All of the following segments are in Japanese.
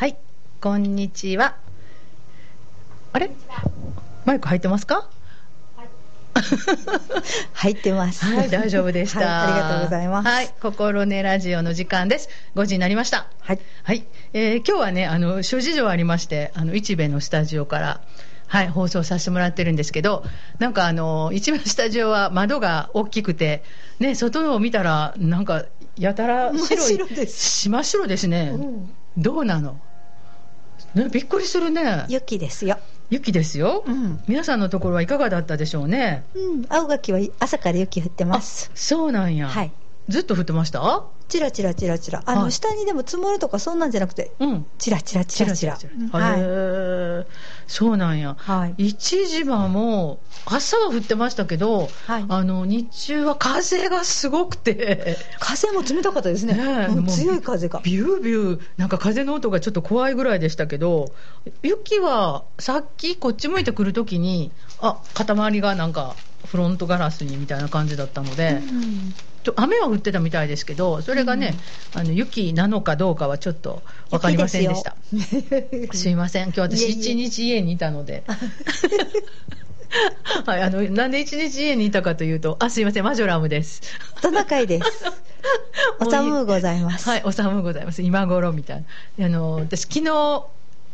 はい、こんにちは。あれ？マイク入ってますか？入ってます。はい、大丈夫でした。はい、ありがとうございます。はい、心根ラジオの時間です。5時になりました。はい。はい、えー今日はね、あの、諸事情ありまして、あの、一部のスタジオから、はい、放送させてもらってるんですけど、なんかあの、一部のスタジオは窓が大きくて、ね、外を見たら、なんか、やたら白い。真っ白です真っ白ですね。うんどうなの？ね、びっくりするね。雪ですよ。雪ですよ、うん。皆さんのところはいかがだったでしょうね。うん。青垣は朝から雪降ってます。そうなんや。はい。ずっと降ってました？チラチラチラチラ。あの、はい下にでも積もるとかそんなんじゃなくて、うん。チラチラチラチラ。へはい。ーそうなんや。はい。一時はもう、朝は降ってましたけど、はいあの、日中は風がすごくて、風も冷たかったですね。ね強い風が。ビュービュー、なんか風の音がちょっと怖いぐらいでしたけど、雪はさっきこっち向いてくるときに、あ、塊がなんかフロントガラスにみたいな感じだったので、うん雨は降ってたみたいですけど、それがね、あの雪なのかどうかはちょっと分かりませんでした。すいません、今日私、一日家にいたので。はい、あのなんで一日家にいたかというと、あすいません、マジョラムです。トナカイです。お寒うございます。はい、お寒うございます。今頃みたいな。あの私昨日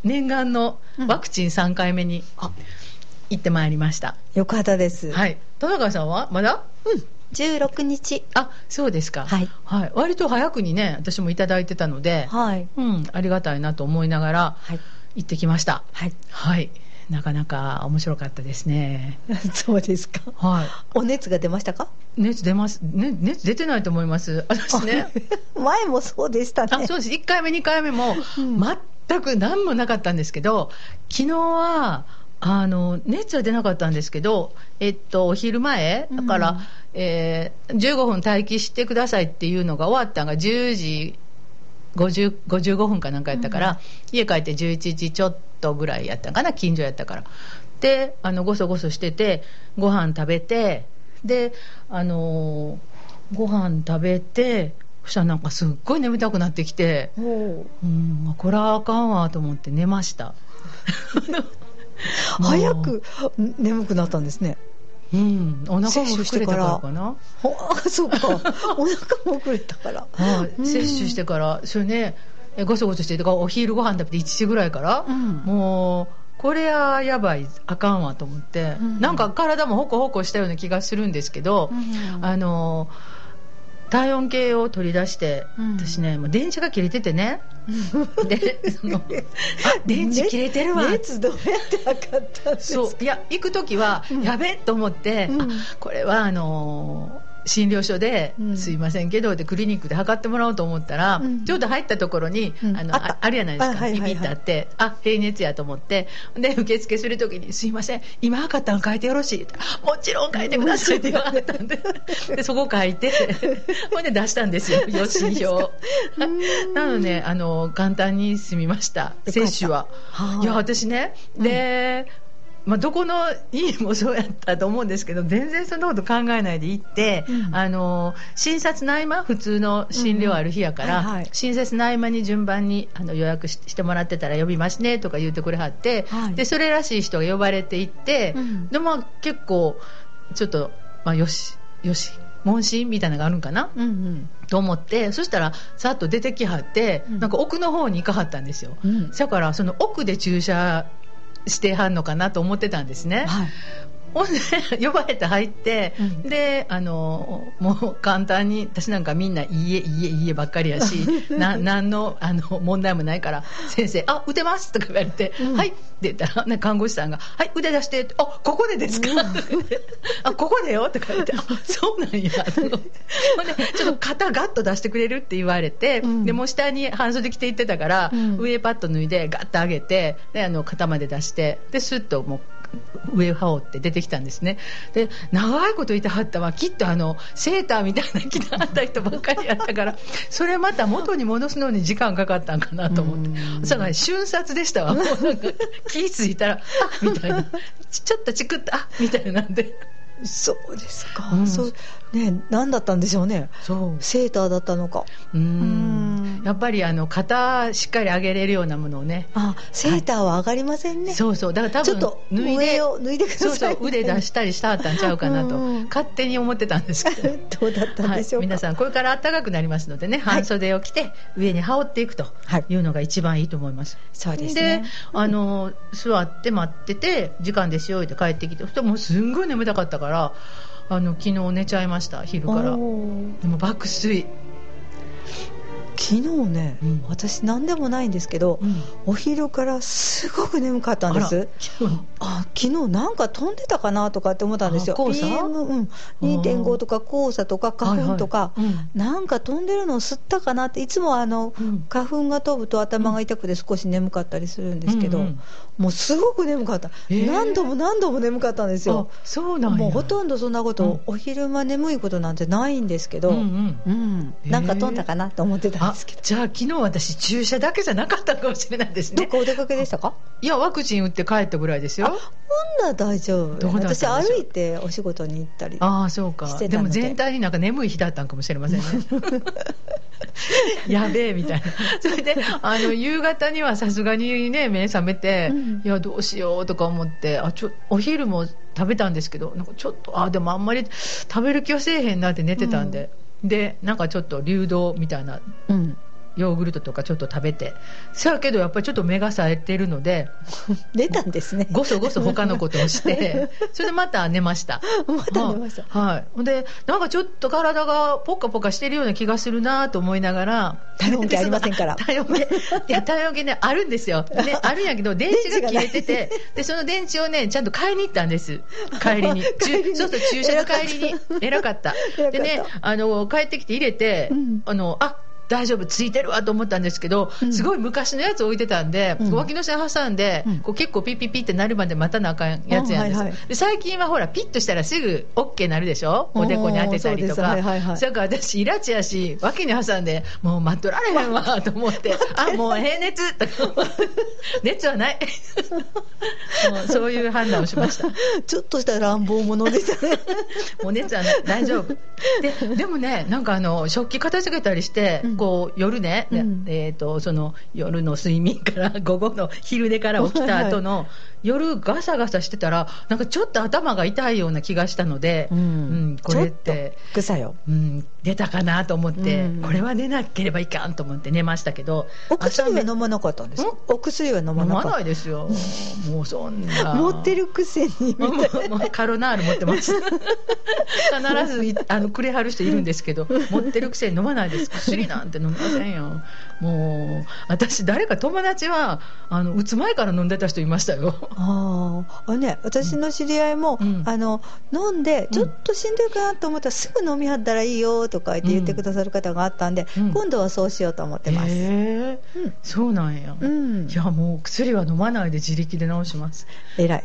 念願のワクチン3回目に行ってまいりました。よかったです。はい。田中さんは？まだ？うん。16日。あ、そうですか。はい。はい。割と早くにね、私もいただいてたので、はい。うん、ありがたいなと思いながらはい。行ってきました。はい。はい。なかなか面白かったですね。そうですか。はい。お熱が出ましたか？熱出ます。ね、熱出てないと思います。私ね。前もそうでしたね。あそうです。1回目、2回目も、うん全く何もなかったんですけど、昨日は、あの、熱は出なかったんですけど、えっと、お昼前、だから、うんえー15分待機してくださいっていうのが終わったのが10時50 55分かなんかやったから、家帰って11時ちょっとぐらいやったんかな、近所やったから。で、あの、ごそごそしてて、ご飯食べて、で、あのーご飯食べて、そしたらなんかすっごい眠たくなってきて、うん、これはあかんわと思って寝ました。早く眠くなったんですね。うん、お腹も膨れたからかな？ほあ、そうか。お腹も遅れたから。はい、うん。摂取してから、それね、えごそごそして、お昼ご飯食べて1時ぐらいから、うん。もう、これはやばい、あかんわと思って、うん。なんか体もホコホコしたような気がするんですけど、うん。あの、体温計を取り出して、うん。私ね、もう電池が切れててね、で、その、あ、電池切れてるわ。熱どうやって測ったんですか？そう。いや行く時は、うん。やべえと思って、うん。あこれはあのー診療所で、うん。すいませんけどでクリニックで測ってもらおうと思ったら、うん。ちょうど入ったところに、うん。あのあるやないですか、あはいはいはい。ピピってあってあ平熱やと思って。で受付する時に「すいません今測ったの書いてよろしい?」って「もちろん書いてください」って言われたんで。でそこ書いて。ほんで出したんですよ。予診票うん。なのであの簡単に済みました。た。接種は。はい。いや私ね。で、まあ、どこの家もそうやったと思うんですけど全然そんなこと考えないで行って、うん。あの診察の合間普通の診療ある日やから、うんはいはい。診察の合間に順番にあの予約ししてもらってたら呼びますねとか言ってくれはって、はい。でそれらしい人が呼ばれていって、うん。でまあ、結構ちょっと、まあ、よしよし問診みたいなのがあるんかな、うんうん。と思ってそしたらさっと出てきはって、うん。なんか奥の方に行かはったんですよ。うん。だからその奥で駐車してはんのかなと思ってたんですね。はいほんで 呼ばれて入って、うん。であのもう簡単に私なんかみんな「いいえいいえいいえ」ばっかりやし な何のあの問題もないから「先生あ打てます」とか言われて「うん。はい」って言ったら、ね、看護師さんが「はい腕出して」あここでですか?」あここでよ」とか言って「あそうなんや」と。思ってほんでちょっと肩ガッと出してくれるって言われて、うん。でもう下に半袖着て行ってたから、うん。上パッと脱いでガッと上げてであの肩まで出してでスッともう上羽織って出てきたんですね。で長いこといてはったわ。きっとあのセーターみたいなの着てはった人ばっかりやったからそれまた元に戻すのに時間かかったんかなと思って。うん。だから瞬殺でしたわ。もうなんか気付いたらあみたいな。ちちょっとチクッとあみたいなんで。そうですか、うん。そうね何だったんでしょうね。そう。セーターだったのか。ううんんやっぱりあの肩しっかり上げれるようなものをね。あセーターは上がりませんね、そうそう。だから多分ちょっと脱いで脱いでくださいそうそう。腕出したりしたったんちゃうかなと。勝手に思ってたんですけど。どうだったんでしょうか、はい、皆さんこれから暖かくなりますのでね半袖を着て上に羽織っていくとはい。いうのが一番いいと思います、そうですね。あの座って待ってて時間ですよって帰ってきてもうすんごい眠たかったからあの昨日寝ちゃいました昼から。でも爆睡、昨日ね、うん。私何でもないんですけど、うん。お昼からすごく眠かったんです。あ 昨日なんか飛んでたかなとかって思ったんですよ。あ黄砂？PM、うん、2.5とか黄砂とか花粉とか、はいはい。うんなんか飛んでるのを吸ったかなっていつもあの、うん花粉が飛ぶと頭が痛くて少し眠か。ったりするんですけど、うんうんもうすごく眠かった、へー何度も何度も眠かったんですよ。あそうなんや。もうほとんどそんなこと、うん。お昼間眠いことなんてないんですけど、うんうん。うん。なんか飛んだかなと思ってたんあですけど。じゃあ昨日私注射だけじゃなかったかもしれないですね。どっかお出かけでしたか？いやワクチン打って帰ったぐらいですよ。ほんなら大丈夫。どうだったんで私歩いてお仕事に行ったりああそうか。で。でも全体になんか眠い日だったんかもしれませんね。やべえみたいな。それであの夕方にはさすがにね目覚めて、うんいやどうしようとか思ってあちょお昼も食べたんですけどなんかちょっとあでもあんまり食べる気はせえへんなって寝てたんで、でなんかちょっと流動みたいなうんヨーグルトとかちょっと食べて。せやけどやっぱりちょっと目が冴えてるので 出たんですね。ごそごそ他のことをして それでまた寝ました。また寝ました。はい、でなんかちょっと体がポッカポカしてるような気がするなと思いながら体温計ありませんから。体温計いや体温計ねあるんですよ、ね、あるんやけど電池が切れててでその電池をねちゃんと買いに行ったんです。帰りに。そうそう駐車の帰りに。偉かった。偉かった。でねあの帰ってきて入れて、うん。あのあ大丈夫ついてるわと思ったんですけど、うん。すごい昔のやつ置いてたんで、うん。脇の下挟んで、うん。こう結構ピッピッピッってなるまで待たなあかんやつやんです、あはいはい。で最近はほらピッとしたらすぐ OK なるでしょ？おでこに当てたりとか。はいはいはい。だから私イラチやし脇に挟んでもう待っとられへんわと思って。あもう平熱。とか熱はない。もうそういう判断をしました。ちょっとした乱暴者でしたね。もう熱はない。大丈夫。ででもねなんかあの食器片付けたりして、うんこう夜ね、でうん。えー、とその夜の睡眠から午後の昼寝から起きた後の夜ガサガサしてたらなんかちょっと頭が痛いような気がしたので、うん。うんこれって。草よ。うん、出たかなと思って、うん。これは出なければいかんと思って寝ましたけどお薬は朝飲まなかったんですお薬は飲まないですよ。もうそんな。持ってるくせに。みたいもうもうカロナール持ってます。必ずいあのくれはる人いるんですけど持ってるくせに飲まないです。薬なんて飲みませんよ。もう私誰か友達はあの打つ前から飲んでた人いましたよあー。あのね、私の知り合いも、うん。あの飲んでちょっとしんどいかなと思ったらすぐ飲みはったらいいよとか言って言ってくださる方があったんで、うん。今度はそうしようと思ってます、へえうん。そうなんや、うん。いやもう薬は飲まないで自力で治します。偉い。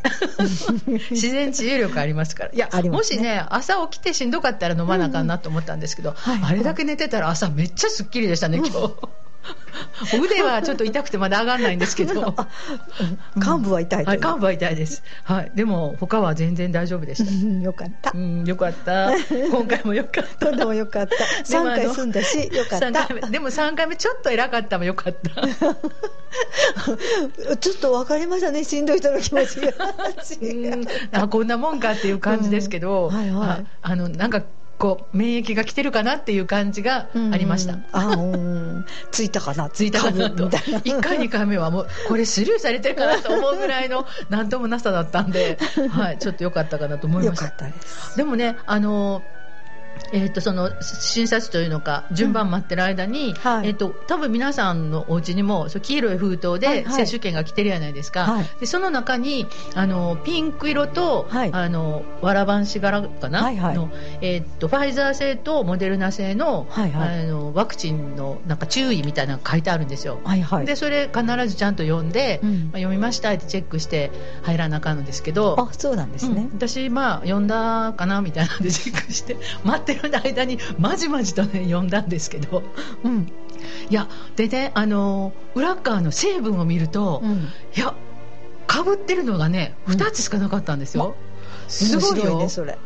自然治癒力ありますから。いや、ね。もしね朝起きてしんどかったら飲まなあかんなと思ったんですけど、はいあれだけ寝てたら朝めっちゃすっきりでしたね今日 腕はちょっと痛くてまだ上がらないんですけど。幹部は痛いとはい、幹部は痛いです。はい、でも他は全然大丈夫でした。うんよかった。うん、よかった。今回もよかった。今度もよかった。でもあの3回済んだしよかっ三たでも3回目ちょっと偉かったもよかった。ちょっと分かりましたねしんどい人の気持ちが。うん。あこんなもんかっていう感じですけど、うん。はいはい。ああのなんかこう免疫が来てるかなっていう感じがありました。うんあうん。ついたかなついたかなと。みたいな。1回2回目はもうこれスルーされてるかなと思うぐらいの何ともなさだったんで、はい、ちょっと良かったかなと思いました。よかったです。でもね、あのえー、とその診察というのか順番待ってる間に、はい。えー、と多分皆さんのお家にもそう黄色い封筒はい。ではい。接種券が来てるじゃないですか、はい。でその中にあのピンク色と、はい。あのわらばんし柄かな、はいはい。のえー、とファイザー製とモデルナ製の,、はいはい。あのワクチンのなんか注意みたいなのが書いてあるんですよ。はいはい。でそれ必ずちゃんと読んで、うん。まあ、読みましたってチェックして入らなあかんのですけどあそうなんですね。うん、私まあ読んだかなみたいなんでチェックして待ってる間にまじまじとね読んだんですけど。うん。いやでねあの裏側の成分を見ると、うん。いやかぶってるのがねうん。2つしかなかったんですよ、すごいよ。ねそれ。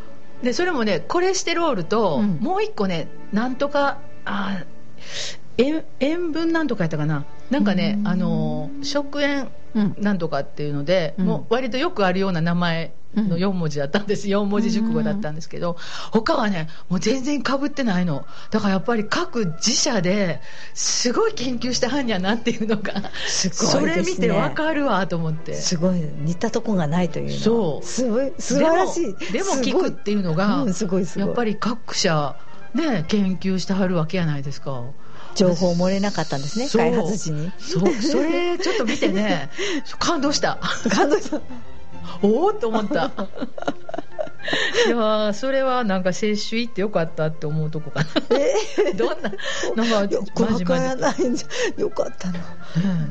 でそれもねコレステロールと、うん。もう一個ねなんとかあー塩塩分なんとかやったかな？なんかねうん。あの食塩うん。なんとかっていうので、うん。もう割とよくあるような名前のうん。4文字だったんです、4文字熟語だったんですけど、他はねもう全然かぶってないの。だからやっぱり各自社ですごい研究してはんやなっていうのがすそれごいですね。見てわかるわと思って。すごい似たとこがないというの。そう。すごい素晴らしい。でも聞くっていうのが、やっぱり各社ね研究してはるわけやないですか情報漏れなかったんですね開発時に。そう。それちょっと見てね。感動した。感動した。おおと思った。いやーそれはなんか接種行ってよかったって思うとこかな。どんな？なんかよくわからないんじゃよかったな。ね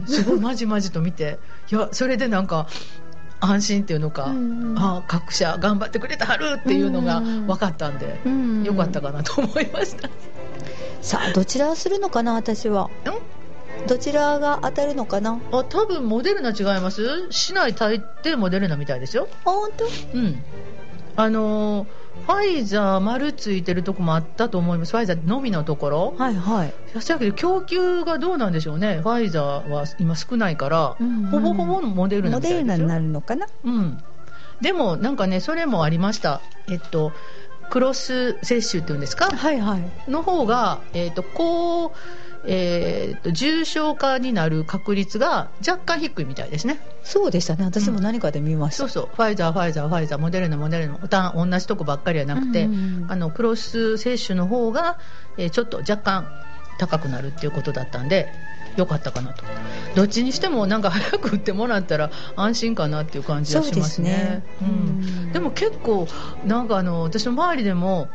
すごいまじまじと見て。いやそれでなんか安心っていうのか、うんああ各社頑張ってくれてはるっていうのが分かったんで、うん。よかったかなと思いました、さあどちらをするのかな私は。どちらが当たるのかな？ああ多分モデルナ違います。市内大抵モデルナみたいですよ。本当？うん。あのーファイザー丸ついてるとこもあったと思います。ファイザーのみのところ。はいはい。いやだけど供給がどうなんでしょうね。ファイザーは今少ないから、うんうんほぼほぼのモデルナモみたいですよ。デルナになるのかな？うん、でもなんかねそれもありました。えっとクロス接種っていうんですか？はいはい。の方が、えっとこうえっと重症化になる確率が若干低いみたいですね。そうでしたね。私も何かで見ました、そうそう。ファイザーファイザーファイザーモデルナモデルナた同じとこばっかりじゃなくて、うんうんうん。あのクロス接種の方が、えーちょっと若干高くなるっていうことだったんでよかったかなと。どっちにしてもなんか早く打ってもらったら安心かなっていう感じがしますね。そうですね。うん。うん。でも結構なんかあの私の周りでも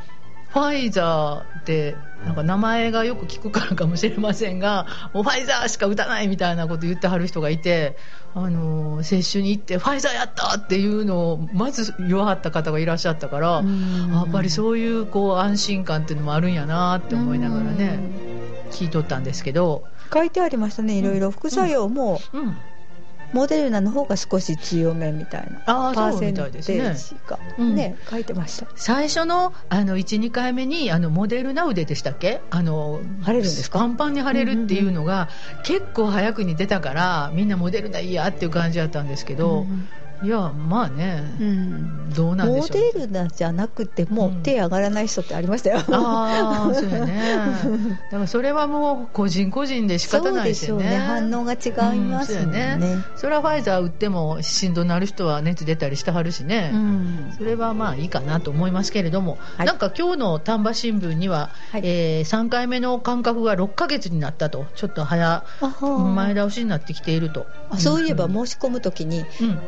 ファイザーってなんか名前がよく聞くからかもしれませんがもうファイザーしか打たないみたいなこと言ってはる人がいてあの接種に行ってファイザーやったっていうのをまず言わはった方がいらっしゃったから、うん。やっぱりそういうこう安心感っていうのもあるんやなって思いながらね聞いとったんですけど、書いてありましたねいろいろ副作用もうん、モデルナの方が少し強めみたいな。ああパーセンそうみたいテーですねジが。うん。ね書いてました。最初のあの12回目にあのモデルナ腕でしたっけ？あの腫れるんですか？パンパンに腫れるっていうのが、結構早くに出たからみんなモデルナいいやっていう感じだったんですけど、いやまあね、うん。どうなんでモしょうデルナじゃなくてもうん。手上がらない人ってありましたよ、ああそうやね。だからそれはもう個人個人で仕方ないですよね。そうでしょうね。反応が違いますもんね,、うんそね。それはファイザー打ってもしんどなる人は熱出たりしてはるしね、うん。それはまあいいかなと思いますけれども、はい。なんか今日の丹波新聞には、はい。えー3回目の間隔が6ヶ月になったと。ちょっと早前倒しになってきていると。あそういえばん申し込むときにうん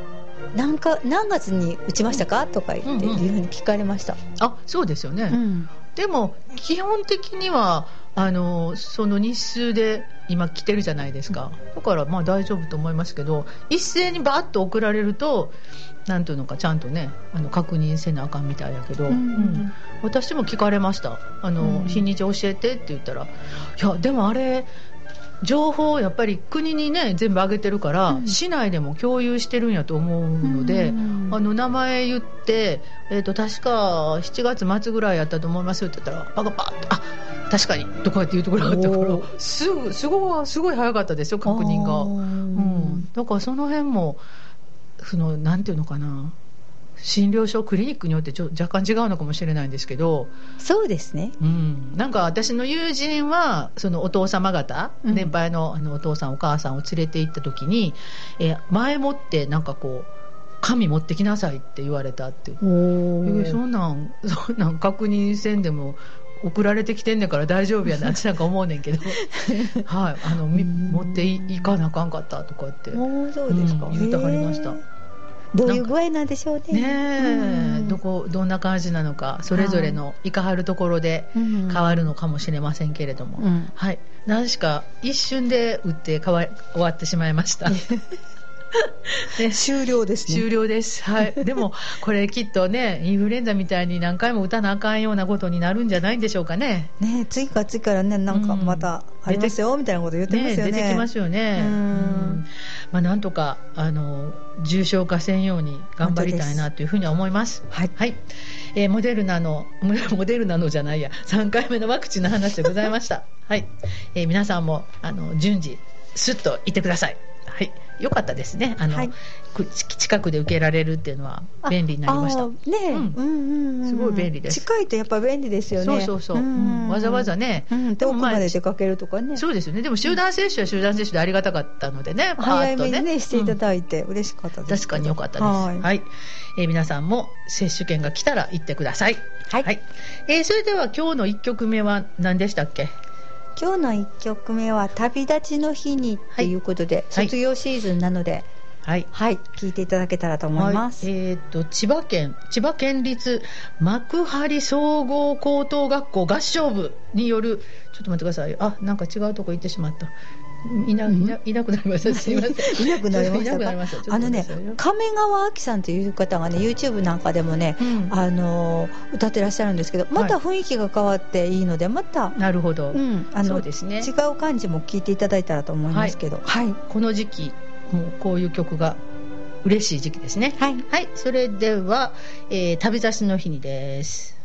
何か何月に打ちましたか？とか言っていうふうに聞かれました、あそうですよね、うん。でも基本的にはあのその日数で今来てるじゃないですか。だからまあ大丈夫と思いますけど一斉にバーッと送られるとなんていうのかちゃんとねあの確認せなあかんみたいだけど、うん。うん。私も聞かれました。あの、うん。日にち教えてって言ったらいやでもあれ情報をやっぱり国にね全部上げてるから、うん。市内でも共有してるんやと思うので、うん。あの名前言って、えー、と確か7月末ぐらいやったと思いますって言ったらパカパッとあ確かにとかっていうところがあったからすぐすごいすごい早かったですよ確認が、うん、だからその辺もそのなんていうのかな診療所クリニックによってちょ若干違うのかもしれないんですけど、そうですね。うん、なんか私の友人はそのお父様方、うん。年配のあのお父さんお母さんを連れて行った時に、えー前もってなんかこう紙持ってきなさいって言われたってそんなんそんなん確認せんでも送られてきてんねんから大丈夫やなって なんか思うねんけど。はい。あの持っていいかなあかんかったとかって。そうですか、うん言うてはりましたどういう具合なんでしょうね。え、うん。どこどんな感じなのかそれぞれのい。かはるところでうん。変わるのかもしれませんけれども、うん。はい。何しか一瞬で打って変わ終わってしまいました ね 終了ですね終了です。はい。でも、これきっとね、インフルエンザみたいに何回も打たなあかんようなことになるんじゃないんでしょうかね。ね次から次からねなんかまたありますよみたいなこと言ってますよね出てきますよね。うんうんまあ、なんとか、あの、重症化せんように頑張りたいなというふうには思います。はいはい。えーモデルナの、モ モデルナのじゃないや、3回目のワクチンの話でございました。はい。えー皆さんも、あの、順次、スッと行ってください。はい。よかったですね。あの、はい。く近くで受けられるっていうのは便利になりました。ねえ、ううんん、うんうん。すごい便利です。近いとやっぱ便利ですよね。そうそうそう、うんわざわざね、うん、遠くでもまで出かけるとかね。そうですよね。でも集団接種は集団接種でありがたかったのでね、パーッと早めにねしていたうんだいて嬉しかったです。確かに良かったです。ははい。い、えー皆さんも接種券が来たら行ってください。はい。えーそれでは今日の1曲目は何でしたっけ？今日の1曲目は「旅立ちの日に」っていうことで、はい卒業シーズンなのではい。はい聞いていただけたらと思います、はい、えっ、と、千葉県、千葉県立幕張総合高等学校合唱部による、ちょっと待ってください。あ、なんか違うとこ行ってしまった。いな、いな、いなくなりました。すいません。いなくなりました。あのね亀川亜希さんという方がね YouTube なんかでもね、うん。あの歌ってらっしゃるんですけどまた雰囲気が変わっていいのでまた、なるほど。うん、あの違う感じも聞いていただいたらと思いますけど。はい。この時期、もうこういう曲が嬉しい時期ですね。はい。はい、それでは、えー旅立ちの日にです。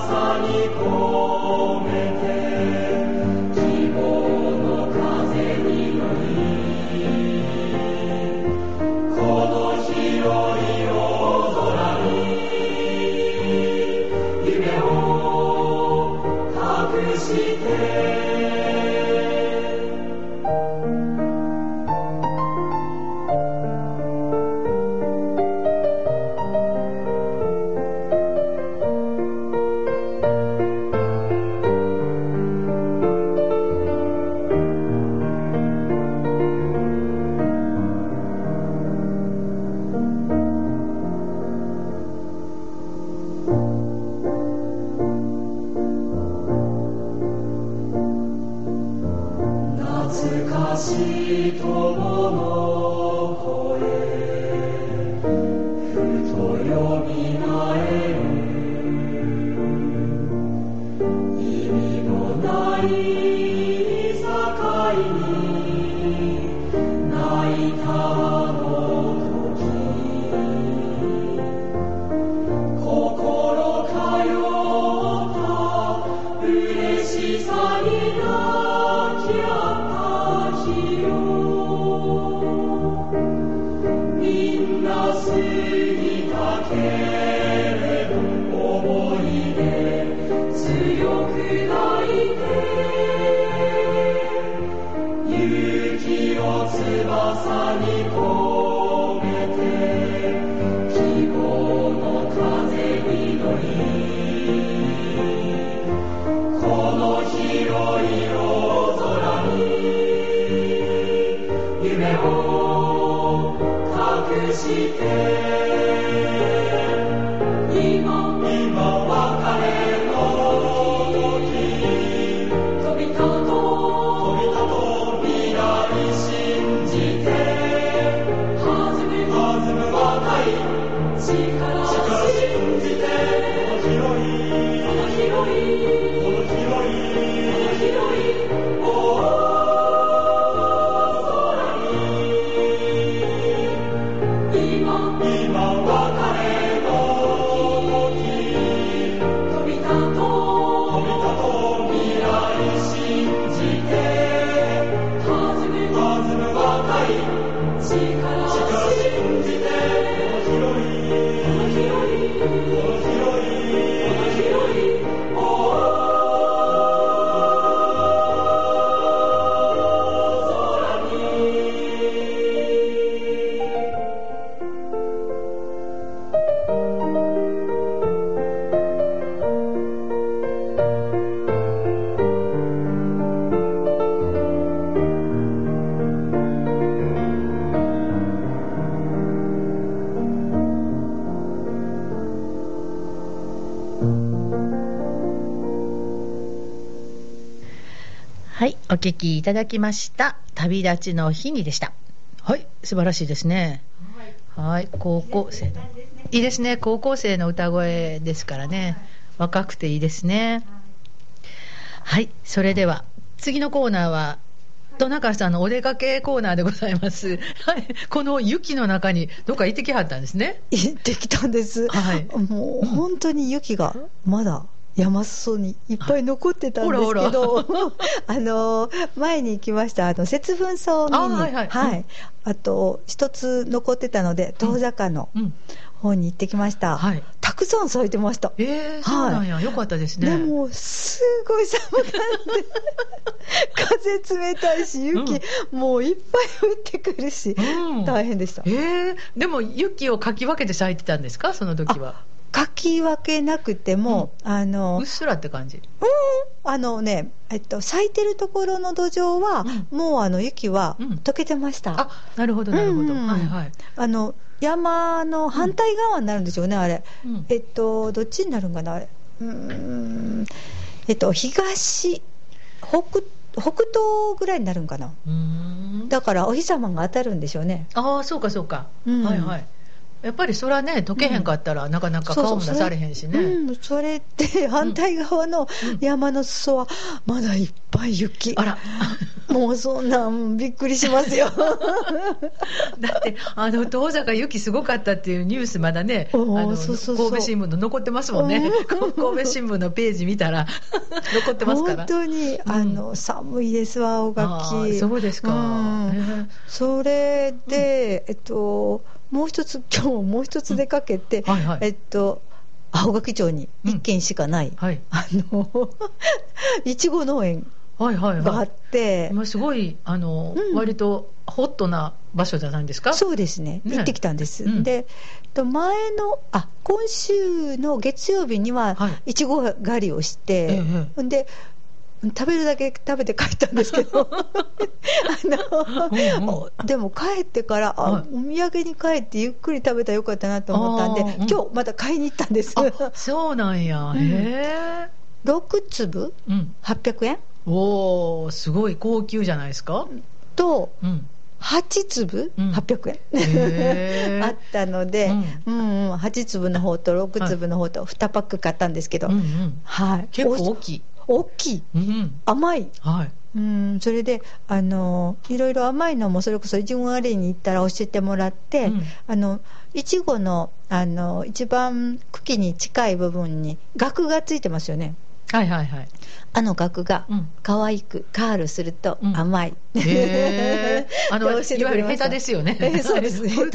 今別れの時飛び立とうお聞きいただきました。旅立ちの日にでした。はい、素晴らしいですね。はい、高校生の。いいですね、高校生の歌声ですからね。若くていいですね。はい、それでは、次のコーナーは、戸中さんのお出かけコーナーでございます。はい、この雪の中にどっか行ってきはったんですね。行ってきたんです、はいもう本当に雪がまだ山裾にいっぱい残ってたんですけど、あ の前に行きました、あの節分草を見に、あはいはいうんあと一つ残ってたので、遠坂のうん。方に行ってきました、はいたくさん咲いてました。えー、そうなんや、よかったですね。でも、すごい寒かった。風冷たいし、雪、もういっぱい降ってくるし、うん大変でした。えー、でも雪をかき分けて咲いてたんですか、その時は。かき分けなくても、あのうっ、すらって感じ。あのね、えっと、咲いてるところの土壌は、もうあの雪はうん溶けてました。あなるほど、なるほど。うんはいはい。あの山の反対側になるんでしょうね、あれ。うんえっと、どっちになるんかな、あれ。うーん、えっと、東、北、北東ぐらいになるんかな。だから、お日様が当たるんでしょうね。ああ、そうかそうか。うんはいはい。やっぱりそれはね、溶けへんかったら、なかなか顔も出されへんしね。うん、それで、反対側の山の裾は、まだいっぱい雪。あら、もうそんなん、びっくりしますよ。だって、あの、遠坂雪すごかったっていうニュースまだね、あの、神戸新聞の残ってますもんね。神戸新聞のページ見たら、残ってますから。本当に、あの、寒いですわ、青垣。そうですか。それで、えっと、もう一つ、今日もう一つ出かけて、はいはい。えっと、青垣町に一軒しかない、はい。あの、いちご農園はいはいがあっはい。て、今すごい、あの、うん。割とホットな場所じゃないですか？そうですね、ね。行ってきたんです。うん。で、えっと前の、あ、今週の月曜日にははい、いちご狩りをして、ええ。で、食べるだけ食べて帰ったんですけど、あの、うんでも帰ってから、あはいお土産に帰ってゆっくり食べたらよかったなと思ったんで、うん今日また買いに行ったんです。あ、そうなんや。うんへえ。6粒？うん。800円？おー、すごい高級じゃないですか。と、うん。8粒？うん800円、あったので、うんうん、8粒の方と6粒の方と2パック買ったんですけど、うんうん。はい、結構大おきい。大きい、うん。甘い、はい。うん、それであのいろいろ甘いのもそれこそいちご狩りに行ったら教えてもらって、うん。あのいちごのあの一番茎に近い部分に額がついてますよね。はいはいはい。あの額がうん。可愛くカールするとうん。甘い、へー。あの、いわゆる下手ですよね。えーそうですね。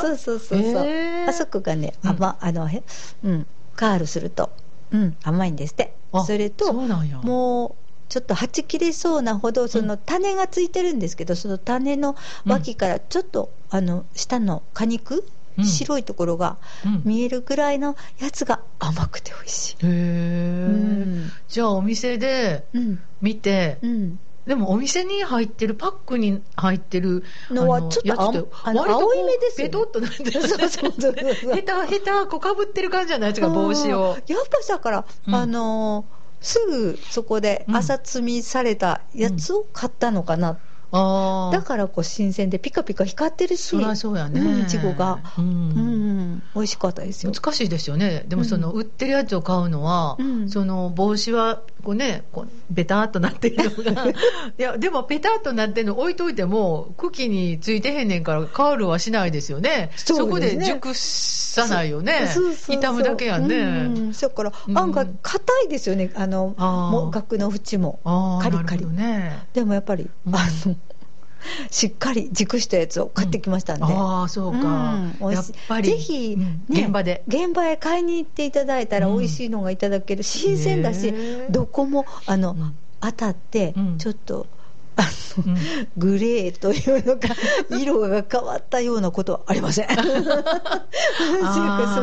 そうそうそうそう、あそこがね、うん。甘あのへうん。カールすると、うん、甘いんですって。あそれと。もうちょっとはち切れそうなほどその種がついてるんですけど、その種の脇からちょっと、あの下の果肉、うん。白いところがうん。見えるぐらいのやつが甘くて美味しい。へえ、うん。じゃあお店でうん。見て、うんでもお店に入ってるパックに入ってるのはちょっと青い目ですよね。ペトッとなってる。そうそうそうそう。ヘタヘタこうかぶってる感じじゃないですか帽子を。やっぱだから、うん。あのーすぐそこでうん。朝摘みされたやつを買ったのかな、あああだからこう新鮮でピカピカ光ってるしそりゃそうやね。うんいちごが。ううん。ん、美味しかったですよ。難しいですよね。でもその売ってるやつを買うのは、うん。その帽子はこうねこうベターっとなってるのが いやでもペタッとなってるの置いといても茎についてへんねんからカールはしないですよね。そうこで熟さないよね。傷むだけやんね、うん、だからうん。案外硬いですよね。あのあの縁も。カリカリ。ね。でもやっぱり、うん。あの しっかり熟したやつを買ってきましたんで、ああそうか、うん。美やっ味しいぱり。ぜひ、うん。ね現場で。現場へ買いに行っていただいたらうん美味しいのがいただける、新鮮だしどこもあの、うん。当たってうん。ちょっと、あのうんグレーというのか 色が変わったようなことはありません。す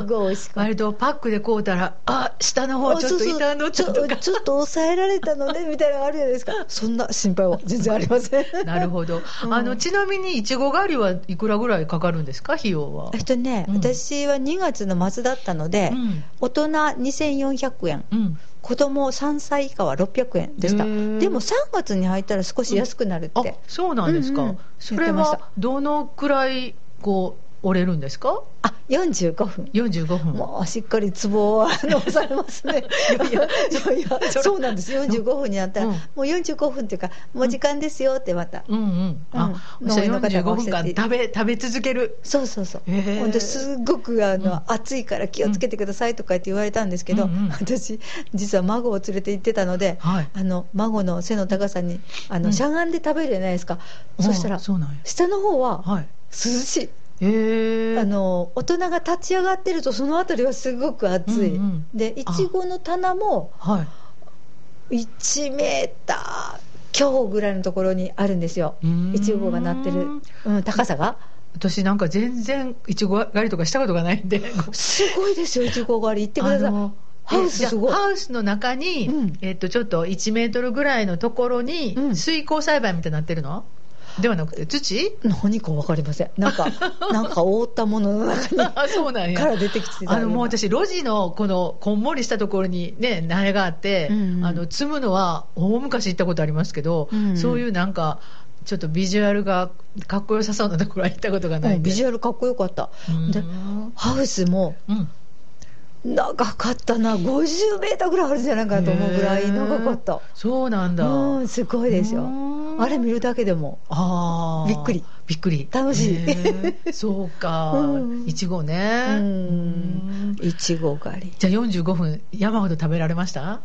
ごい美味しか割とパックで買うたらあ下の方ちょっと傷んどっちょうとか。ちょっと抑えられたのね みたいなのあるじゃないですか。そんな心配は全然ありません。なるほど、うん。あのちなみにいちご狩りはいくらぐらいかかるんですか？費用は。えっとね、うん。私は2月の末だったので、うん。大人2400円。うん子供3歳以下は600円でした。でも3月に入ったら少し安くなるっあて、そうなんですか、うんうんそれはどのくらいこう折れるんですか？あ45分。45分。もうしっかりツボをあの押されますね。いやいや、そうなんです、45分になったら、うん。もう45分っていうか、もう時間ですよってまた、うんうん。あ、うん。そしたら農園の方が45分間教えて。食べ食べ続ける。そうそうそう、へー。ほんですっごくあの、うん。暑いから気をつけてくださいとかって言われたんですけど、うんうん。私、実は孫を連れて行ってたので、はい。あの孫の背の高さにあの、うん。しゃがんで食べるじゃないですか、そしたらあ、そうなんや。下の方ははい。涼しい。あの大人が立ち上がってるとその辺りはすごく暑い、うんうん。でいちごの棚もはい。1メーター強ぐらいのところにあるんですよ。いちごがなってる、うん、高さが。私なんか全然いちご狩りとかしたことがないんで。すごいですよいちご狩り。行ってください。ハウスハウスの中に、うん。えっとちょっと1メートルぐらいのところに、うん。水耕栽培みたいになってるの？ではなくて土何か分かりません。なんか なんか覆ったものの中にあ そうなんや。から出てきてたあのもう私、路地のこのこんもりしたところにね、苗があって、うんうん。あの摘むのは大昔行ったことありますけど、うんうん。そういうなんか、ちょっとビジュアルがかっこよさそうなところは行ったことがないビジュアルかっこよかった。うん。でハウスもうん長かったな。50メーターぐらいあるんじゃないかなと思うぐらい長かった。そうなんだ。うんすごいですよ。うん。あれ見るだけでも。あー。びっくり。びっくり。楽しい。そうか。うん。いちごね。いちご狩り。じゃあ45分、山ほど食べられました？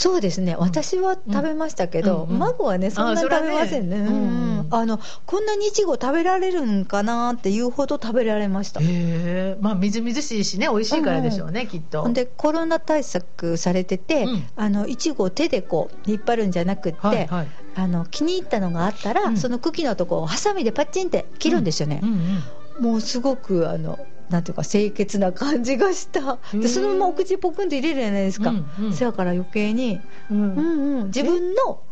そうですね、私は食べましたけど、うんうん。孫はね、そんなに食べませんね、うんうん。あのこんなにいちご食べられるんかなっていうほど食べられました。へえ。まあ、みずみずしいしね、美味しいからでしょうね、きっと。でコロナ対策されてて、うん。あのいちごを手でこう引っ張るんじゃなくって、はいはい。あの気に入ったのがあったら、うん。その茎のとこをハサミでパッチンって切るんですよね、うんうん。もうすごくあのなんていうか清潔な感じがした。でそのままお口ポクンと入れるじゃないですか、うんうん。そやから余計に、ううんんうん、自分の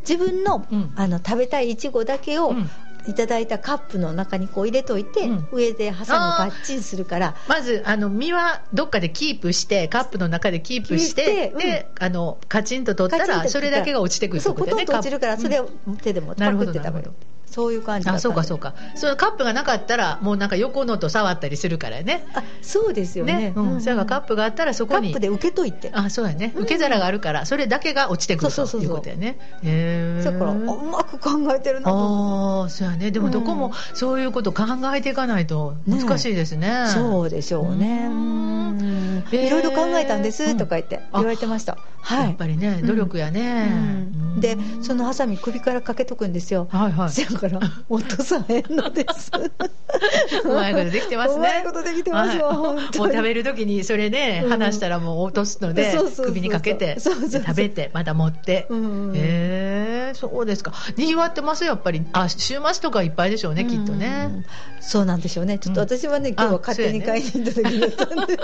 自分の,、うん。あの食べたいいちごだけをうん。いただいたカップの中にこう入れといて、うん。上でハサミパッチンするから。まずあの実はどっかでキープしてカップの中でキープしてキープしてで、あのカチンと取ったらそれだけが落ちてくるってそうポトンことだよねと落ちるからそれを手でもパクって食べる。なるほどそういう感じあそうかそうか。そのカップがなかったらもうなんか横のと触ったりするからね。あそうですよね。ね、うん、それがカップがあったらそこに。カップで受けといて。あそうやね。うん。受け皿があるからそれだけが落ちてくるということやね。へえだからあうまく考えてるなああそうやね。でもどこもそういうこと考えていかないと難しいですね。そうでしょうね。ういろいろ考えたんですうんとか言ってあ言われてました。はい。やっぱりねうん努力やね、うん。で、そのハサミ首からかけとくんですよ。はいはいから落とさへんのです。うまいことできてますね。うまいことできてますもう食べるときにそれね、うん。離したらもう落とすので首にかけて食べてまた持って。うんへえそうですか。にぎわってますやっぱり。あ週末とかいっぱいでしょうね、きっとうん。ね。そうなんでしょうね。ちょっと私はね、今日は勝手に買いに行った時だったんで。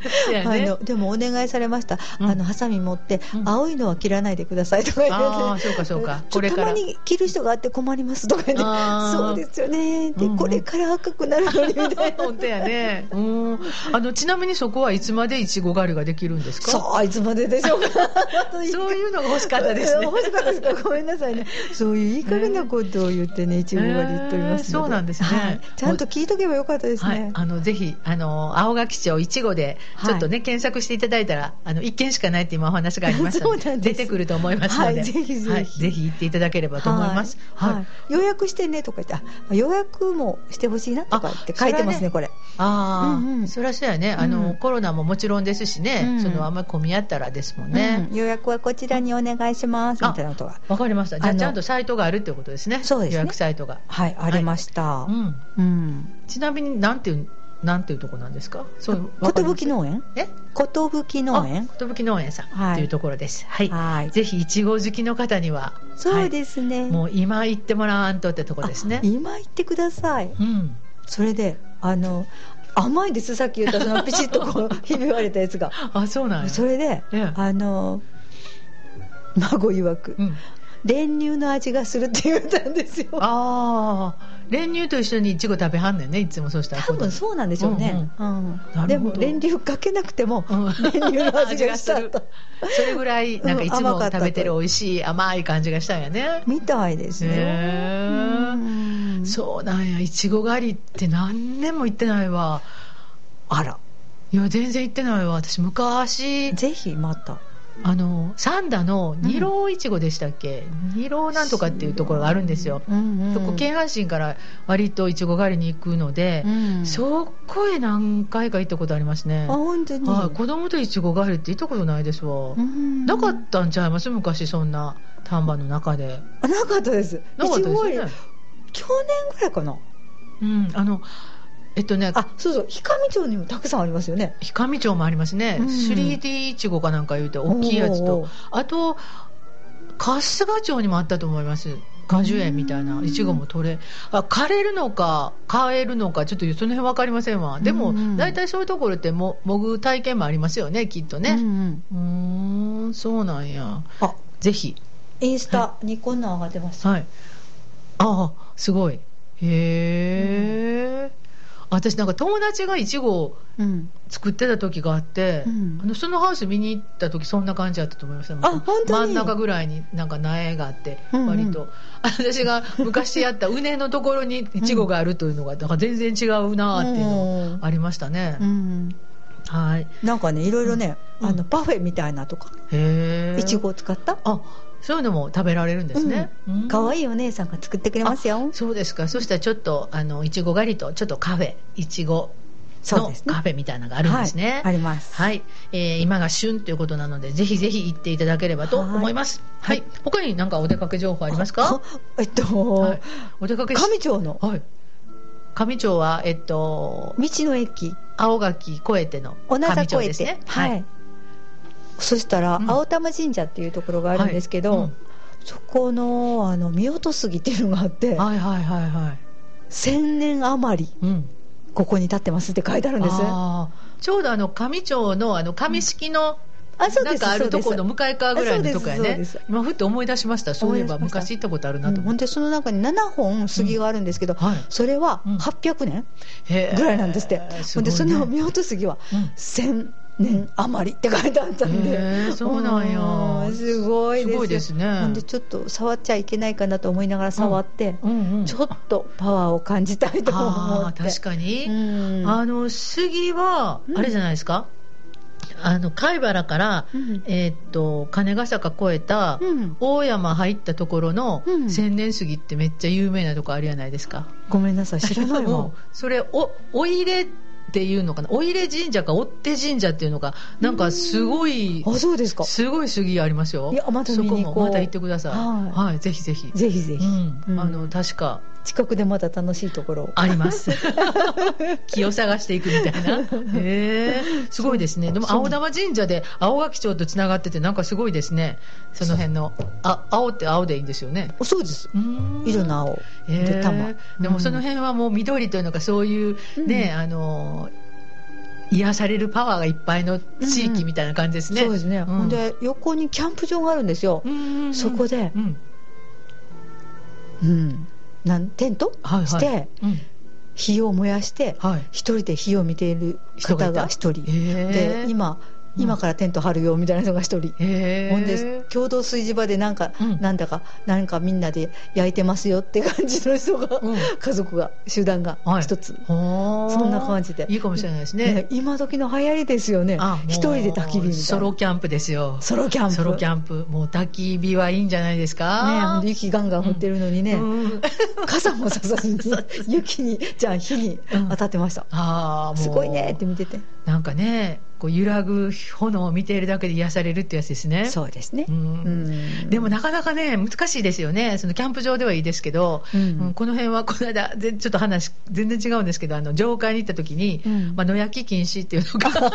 あのでもお願いされました、うん。あのハサミ持って、うん。青いのは切らないでくださいとか言われて。あーそうかそうか。これから。たまに切る人があって困りますとかそうですよね。で、うん。うんこれから赤くなるのにみたいな。本当やね。うん。あの、ちなみにそこはいつまでいちご狩りができるんですか？そういつまででしょうか。そういうのが欲しかったですね。欲しかったです。かごめんなさいね。そういういい加減なことを言ってねいちご狩り言っておりますので、えーそうなんですね。はい。ちゃんと聞いとけばよかったですはい。ね、、あのぜひあの青垣町いちごでちょっとね、検索していただいたらあの一件しかないって今お話がありましたので出てくると思いますので、はいぜひぜひ。はい。ぜひ行っていただければと思います。はい。はい予約してねとか言ってあ予約もしてほしいなとかって書いてますねあこれ。ああ、うんうん。そりゃそうやね。あの、うんコロナももちろんですしね、うん。そのあんまり混み合ったらですもんね。うん。予約はこちらにお願いしますあみたいなことがわかりました。じゃあちゃんとサイトがあるっていうことですね。そうですね。予約サイトが。はいありました、うん。うん。ちなみになんていうなんていうとこなんですか？そう寿農園？え？寿農園？あ寿農園さん、はいというところです。はい。はいぜひいちご好きの方には、そうですね、もう今行ってもらわんとってとこですねあ。今言ってくださいうん。それであの甘いですさっき言ったそのピシッとこうひび割れたやつがあ、そうなんや。それで、ええあの孫曰くうん。練乳の味がするって言ったんですよ。ああ、練乳と一緒にいちご食べはんねんね。いつもそうしたら。多分そうなんでしょうね、うんなるほど。でも練乳かけなくてもうん。練乳の味がしたと。それぐらいなんかいつも食べてる美味しい甘い感じがしたんやね。みたいですよ、へー。うん。そうなんや。いちご狩りって何年も行ってないわ。あら。いや全然行ってないわ。私昔。ぜひまたあの三田の二郎いちごでしたっけ、二郎なんとかっていうところがあるんですよ、うんうんそこ京阪神から割といちご狩りに行くので、うん。そこへ何回か行ったことありますね。あ本当に、はい、子供といちご狩りって行ったことないですわ、うん。なかったんちゃいます？昔そんな丹波の中で。あなかったです。なかったですよね。去年ぐらいかな。うんあのえっとねあそうそう氷上町にもたくさんありますよね。氷上町もありますね、うん。3D いちごかなんか言うて大きいやつと。あと春日町にもあったと思います。果樹園みたいなうん。いちごも取れ。あ枯れるのか買えるのかちょっとその辺分かりませんわ。でもうん。大体そういうところってももぐ体験もありますよねきっとうんねうん。うーんそうなんや。あ。ぜひ。インスタにこんなん上がってます、はい。ああすごい。へえ、私なんか友達がいちご作ってた時があって、うん。あのそのハウス見に行った時そんな感じだったと思います。あ本当に？真ん中ぐらいになんか苗があってうんうん。割と、私が昔やった畝のところにイチゴがあるというのがなんか全然違うなーっていうのがありましたね、うんはい。なんかねいろいろね、うん。あのパフェみたいなとか。いちごを使った？あそういうのも食べられるんですね、うん。可愛いお姉さんが作ってくれますよ。そうですか。そしたらちょっとあのいちご狩りとちょっとカフェいちごのカフェみたいなのがあるんですね、はい、あります。はい、えー今が旬ということなのでぜひぜひ行っていただければと思います。は、はい。い他に何かお出かけ情報ありますか？あえっと、はい、お出かけし上町の。はい。上町はえっと道の駅。青垣越えての上町ですね。はい、そしたら、うん。青玉神社っていうところがあるんですけど、はい。うん。そこのあの見落と杉っていうのがあって、はいはいはいはい。1000年余りうん。ここに立ってますって書いてあるんです。ちょうどあの上町のあの上式のそうですなんかあるところの向かい側ぐらいのとこやね。今ふっと思い出しました。そういえば昔行ったことあるなと思って。でその中に7本杉があるんですけど、はい。それはうん。800年ぐらいなんですって、ほんでその見落と杉はうん。1000年余りって書いてあったんで、へーそうなんや。うんすごいです。すごいですね。ほんでちょっと触っちゃいけないかなと思いながら触って、うんうん。ちょっとパワーを感じたいと思って。確かに。うん。あの杉はうん。あれじゃないですか、あの貝原から、うん。えーっと金ヶ坂越えた、うん。大山入ったところのうん。千年杉ってめっちゃ有名なとこあるじゃないですか、ごめんなさい知らないわ。それおお入れっていうのかな。お入れ神社か追手神社っていうのがなんかすごいあそうですか。すごい杉ありますよ。いやまたそこ見に行こう。もまた行ってください。はい。はい、ぜひぜひ。ぜひぜひ、うん。うん。あの確か近くでまた楽しいところ。をあります。気を探していくみたいな。へえ、すごいですね。でも青玉神社で青垣町とつながっててなんかすごいですね。その辺の。あ青って青でいいんですよね。そうです。色の青。で玉。でもその辺はもう緑というのかそういうね、あの癒されるパワーがいっぱいの地域みたいな感じですね。そうですね、ん。ほんで横にキャンプ場があるんですよ、うんうんうん。そこで。うん。うんなんテントはいはい。して、うん。火を燃やして、はい。一人で火を見ている方が一人。で今今からテント張るよみたいな人が一人、ほんで共同炊事場でなんか、うん。なんだかなんかみんなで焼いてますよって感じの人が、うん。家族が集団がはい。一つ、ほー。そんな感じで。いいかもしれないですね。ね今時の流行りですよね。一人で焚き火みたいな。ソロキャンプですよ。ソロキャンプ。ソロキャンプ。もう焚き火はいいんじゃないですか？んで雪ガンガン降ってるのにね、うん。傘もささずに 雪にじゃあ火に当たってました、ああすごいねって見ててなんかねこう揺らぐ炎を見ているだけで癒されるってやつですね。そうですね。う、ん。でもなかなかね難しいですよね。そのキャンプ場ではいいですけど、うん。うんこの辺はこの間ぜちょっと話全然違うんですけどあの上階に行った時に、うん。まあ、野焼き禁止っていうのが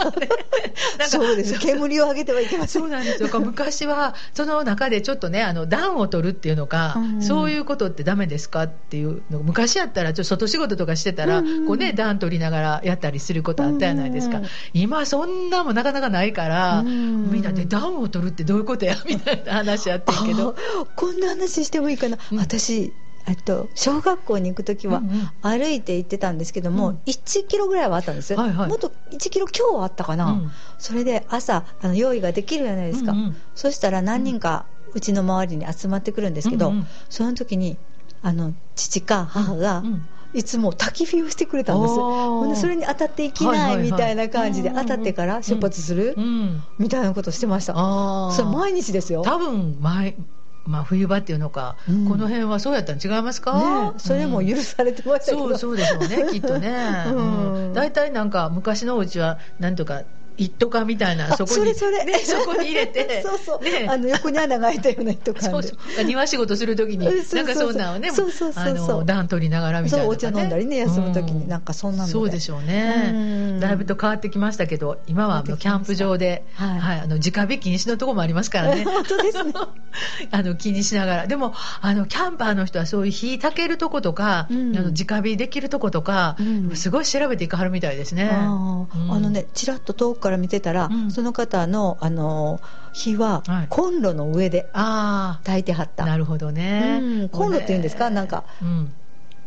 なんかそうです煙を上げてはいけません。そうなんですよ。昔は、その中でちょっとね、あの、暖を取るっていうのか、うん。そういうことってダメですかっていうの昔やったら、ちょっと外仕事とかしてたら、うん。こうね、暖取りながらやったりすることあったじゃないですか。うん今、そんなもなかなかないから、うん。みんなで暖を取るってどういうことや？みたいな話やってんけど。あこんな話してもいいかな、うん。私えっと小学校に行く時はうんうん歩いて行ってたんですけども、うん。1キロぐらいはあったんですよ、はいはい。もっと1キロ今日はあったかな、うん。それで朝あの用意ができるじゃないですか、うんうん。そしたら何人かうちの周りに集まってくるんですけど、うんうん。その時にあの父か母が、うんいつも焚き火をしてくれたんです。ほんでそれに当たっていきないみたいな感じでうんうんうん当たってから出発するうん。みたいなことしてました。それ毎日ですよ。多分、前、まあ、冬場っていうのか、うん。この辺はそうやったん違いますか？ねそれも許されてましたけど、そうそうでしょうねきっとね。うん。大体、なんか昔のお家はなんとか一斗缶みたいなあそこにそれそれ。ね、そこに入れて そうそう、ね。あの横に穴が開いたような人感で。そうそう。庭仕事するときになんかそんなのをねそうそうそうそう。あの暖取りながらみたいなね、そうお茶飲んだりね休む時にうなんかそんなのでそうでしょううねん。だいぶと変わってきましたけど今はあのキャンプ場で、はい。はい、あの直火禁止のところもありますからね。本当ですね。あの気にしながら。でもあのキャンパーの人はそういう火炊けるとことか、うん。あの直火できるとことか、うん。すごい調べていかはるみたいですね。あのねちらっと遠くから見てたら、うん。その方のあの火ははい。コンロの上であ炊いてはった、あなるほどね、うん。コンロっていうんですか？なんかうん、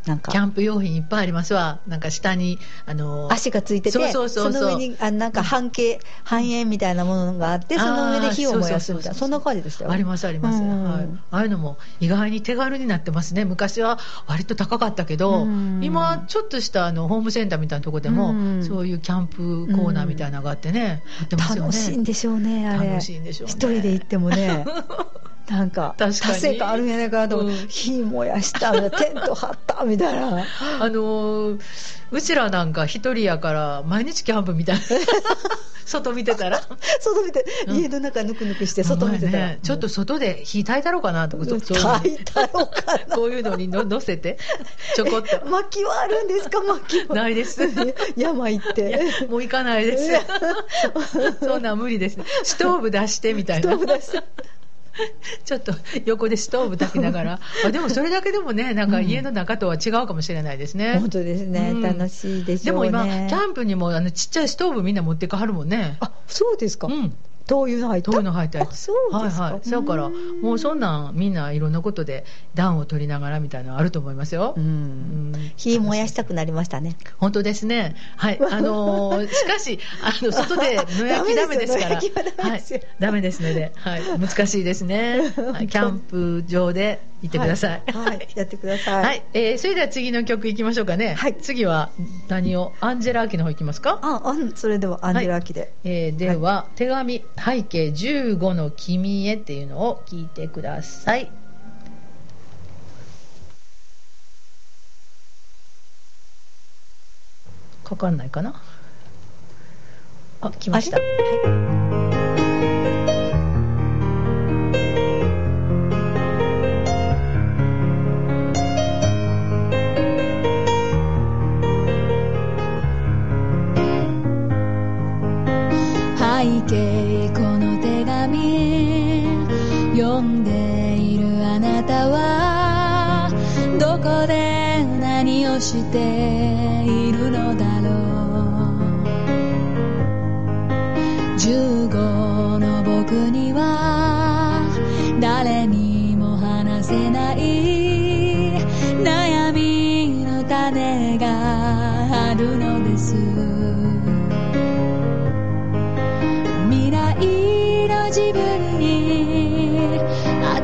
なんか。キャンプ用品いっぱいありますわ。なんか下にあの足がついててそうそうその上にあなんか半径半円みたいなものがあってその上で火を燃やすみたいなそんな感じでしたよありますあります、うんはい、ああいうのも意外に手軽になってますね。昔は割と高かったけど、うん。今ちょっとしたあのホームセンターみたいなところでも、うん。そういうキャンプコーナーみたいなのがあってね、売ってますよね。楽しいんでしょうねあれ。楽しいんでしょうね。一人で行ってもね なんか確かに。達成感あるんやないかなと思って、うん。火燃やしたみたいなテント張ったみたいな。あのーうちらなんか一人やから毎日キャンプみたいな。外見てたら。外見て、うん。家の中ぬくぬくして外見てたら、ねちょっと外で火炊いたろうかなとかそうそういたろうかな。こういうのにの乗せて。ちょこっと。薪はあるんですか？薪は。ないです。山行って。もう行かないです。そんなん無理です。ストーブ出してみたいストなーブ出して ちょっと横でストーブ炊きながら。あでもそれだけでもねなんか家の中とは違うかもしれないですね、本当ですね、うん。楽しいでしでもょうね。今キャンプにもあのちっちゃいストーブみんな持ってかはるもんね。あそうですか、うん灯油の入った？灯油の入ったやつ。あそうですか。はいはい。だからうんもうそんなんみんないろんなことで暖を取りながらみたいなのあると思いますよ、ううん。ん火燃やしたくなりましたね。本当ですね。はい。あのーしかし、あの、外で野焼きダメですから。はい。ダメですので、はい。難しいですね。はい。キャンプ場で行ってください。はい、はい。やってください、はい。えーそれでは次の曲いきましょうかね。はい。次は何を？アンジェラ・アキの方行きますか？ああそれではアンジェラ・アキで、えーでは、手紙背景15の君へっていうのを聞いてください。かかんないかな？あ、来ました。背んでいるあなたはどこで何をしているのだろう。15の僕には誰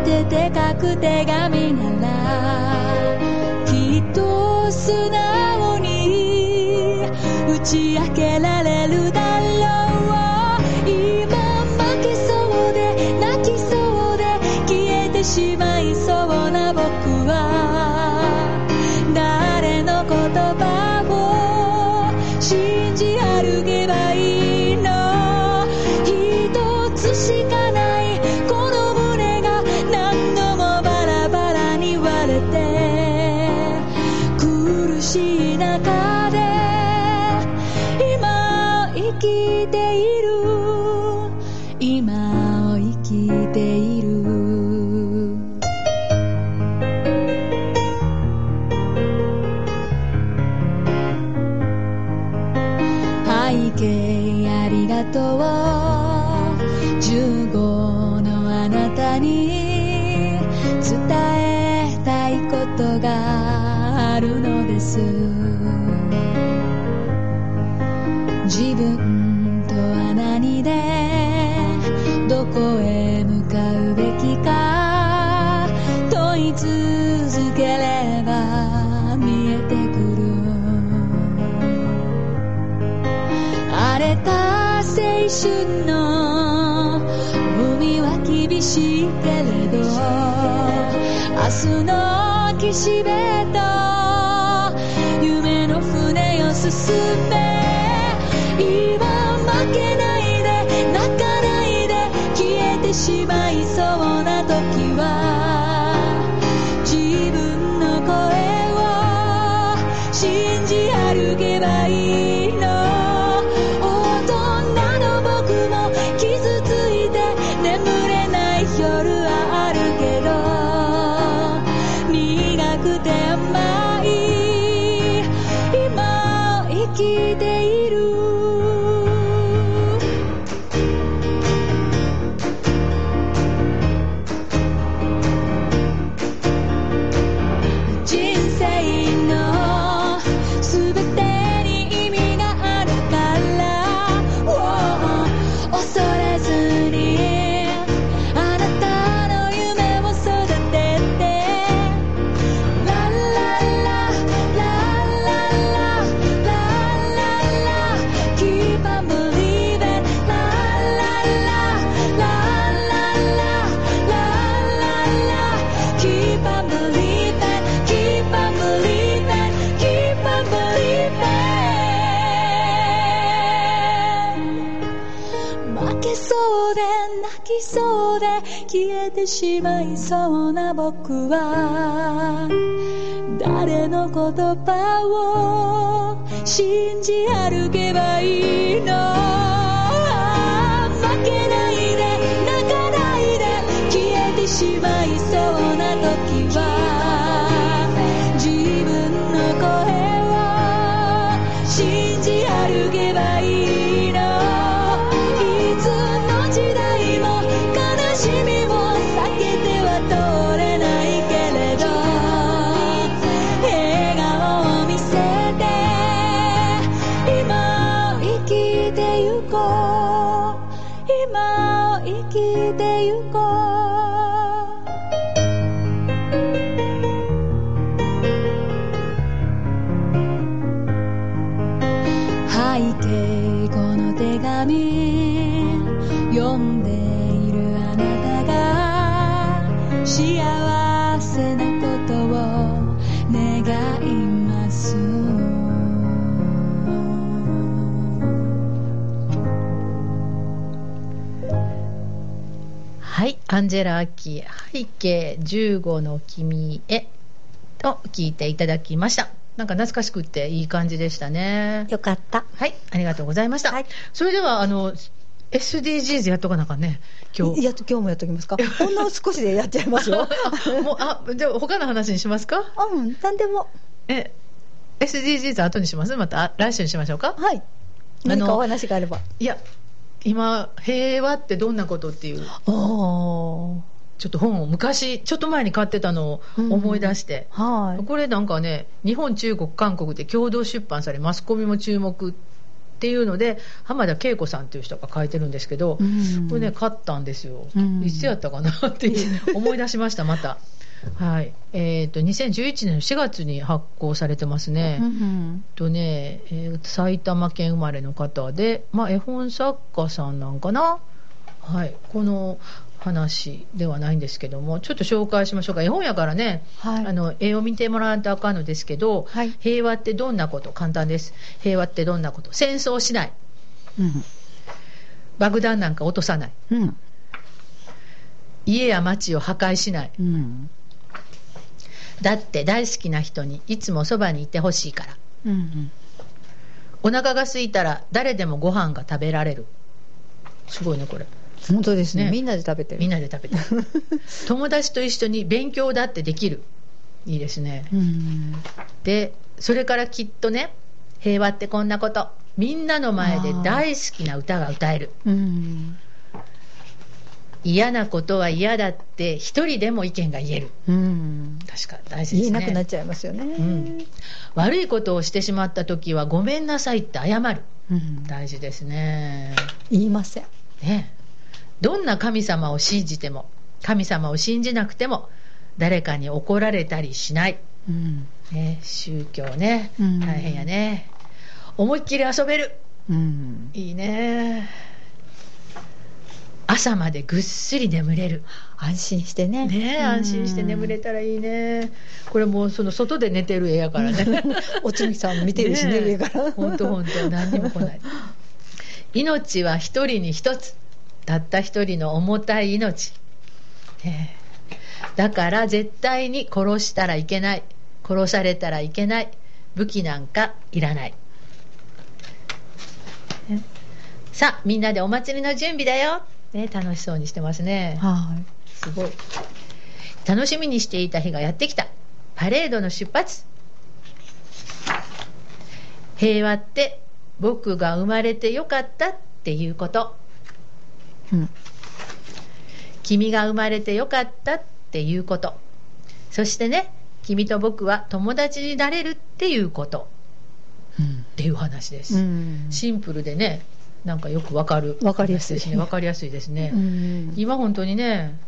てでかく手紙ならきっと素直に打ち明けられるだろう。信じ歩けばいい。消えてしまいそうな僕は。誰の言葉を信じ歩けばいいの？15の君へを聞いていただきました。なんか懐かしくっていい感じでしたね。よかった。はい、ありがとうございました。はい、それでは、あの、SDGs やっとかなかね、今日。やっと、今日もやっときますか？ほんの少しでやっちゃいますよ。もう、あ、じゃあ他の話にしますか？うん、何でも。え、SDGs 後にします？また来週にしましょうか？はい。何かお話があれば。いや、今、平和ってどんなことっていう。ああ。ちょっと本を昔ちょっと前に買ってたのを思い出して、うんはい、これなんかね日本中国韓国で共同出版されマスコミも注目っていうので浜田恵子さんっていう人が書いてるんですけど、うん、これね買ったんですよ、うん、いつやったかなって思い出しましたまた。はい。えーと、2011年の4月に発行されてますね,、うん、とねえー、埼玉県生まれの方で、まあ、絵本作家さんなんかな、はい、この話ではないんですけどもちょっと紹介しましょうか。絵本やからね、はい。あの絵を見てもらわんとあかんのですけど、はい。平和ってどんなこと？簡単です。平和ってどんなこと？戦争しない。うん。爆弾なんか落とさない。うん。家や町を破壊しない。うん。だって大好きな人にいつもそばにいてほしいから。うん。お腹が空いたら誰でもご飯が食べられる。すごいねこれ本当ですね。ね。みんなで食べてる。みんなで食べてる。友達と一緒に勉強だってできる。いいですね。うん。でそれからきっとね平和ってこんなこと。みんなの前で大好きな歌が歌える。うん。嫌なことは嫌だって一人でも意見が言える。うん。確か大事ですね。言えなくなっちゃいますよね。ん。悪いことをしてしまった時はごめんなさいって謝る。うん。大事ですね。言いません。ねどんな神様を信じても神様を信じなくても誰かに怒られたりしない、うん。ね、宗教ね。うん。大変やね。思いっきり遊べる。うん。いいね。朝までぐっすり眠れる。安心してね。ねうん。安心して眠れたらいいね。これもうその外で寝てる絵やからね。おつみさんも見てるしね上から。本当本当何にも来ない。命は一人に一つたった一人の重たい命、だから絶対に殺したらいけない。殺されたらいけない。武器なんかいらない、ねさあみんなでお祭りの準備だよ、ね、楽しそうにしてますね。はい。すごい。楽しみにしていた日がやってきた。パレードの出発。平和って僕が生まれてよかったっていうことうん。君が生まれてよかったっていうこと。そしてね君と僕は友達になれるっていうこと。っていう話です、うん。シンプルでねなんかよくわかる。わかりやすい。話ですねわかりやすいですね、うん。今本当にね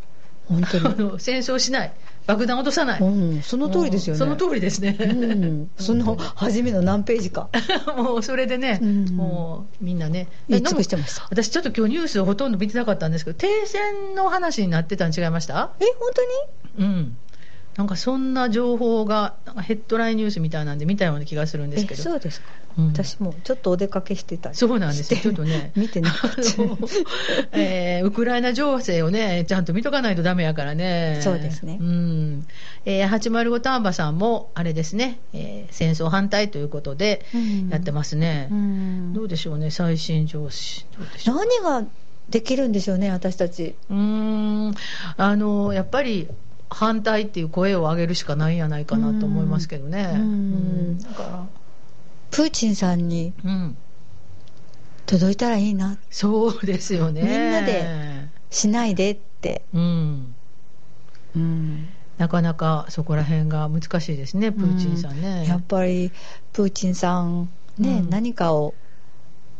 本当 あにの戦争しない爆弾落とさない、うんその通りですよね。その通りですね、うん。その初めの何ページか。もうそれでね、うん。もうみんなね。私ちょっと今日ニュースほとんど見てなかったんですけど停戦の話になってたん違いました？え本当に？うんなんかそんな情報がヘッドラインニュースみたいなんで見たような気がするんですえけど。そうですか、うん。私もちょっとお出かけしてたそうなんですちょっとね。見てなかっえーウクライナ情勢をねちゃんと見とかないとダメやからね。そうですね。うん。えー、805丹波さんもあれですね、えー戦争反対ということでうん。やってますね、うん。どうでしょうね最新情勢。どうでしょう。何ができるんでしょうね私たち。うーん。あのやっぱり反対っていう声を上げるしかないんやないかなと思いますけどね。うん。うん。だからプーチンさんにうん。届いたらいいな。そうですよね。みんなでしないでって、うん。うん。なかなかそこら辺が難しいですねプーチンさんね、やっぱりプーチンさんね、うん。何かを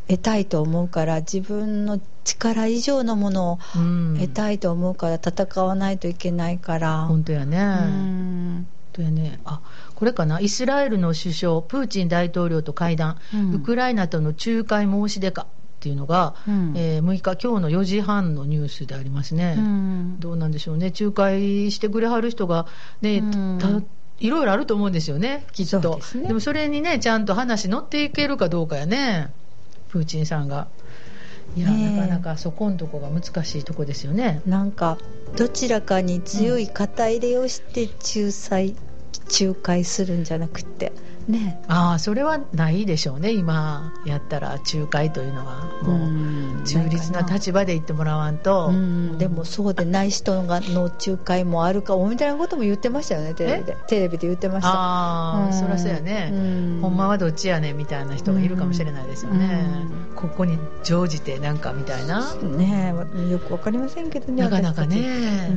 得たいと思うから自分の力以上のものをうん。得たいと思うから戦わないといけないから、本当やね、うん。本当やね。あこれかな。イスラエルの首相プーチン大統領と会談、うん。ウクライナとの仲介申し出かっていうのが、うん。えー6日今日の4時半のニュースでありますね、うん。どうなんでしょうね。仲介してくれはる人がね、うん。たいろいろあると思うんですよねきっと。ですね。もそれにねちゃんと話乗っていけるかどうかやねプーチンさんが。いや、ねえ。なかなかそこんとこが難しいとこですよね。なんかどちらかに強い肩入れをして仲裁、仲介するんじゃなくてね。ああそれはないでしょうね。今やったら仲介というのは。もう中立な立場で言ってもらわんと、うん、でもそうでない人がの仲介もあるかもみたいなことも言ってましたよねテレビで。テレビで言ってました。ああ、うんそりゃそうやね、うん。ほんまはどっちやねんみたいな人がいるかもしれないですよね、うん。ここに乗じてなんかみたいな、ね。えよくわかりませんけどねなかなかね、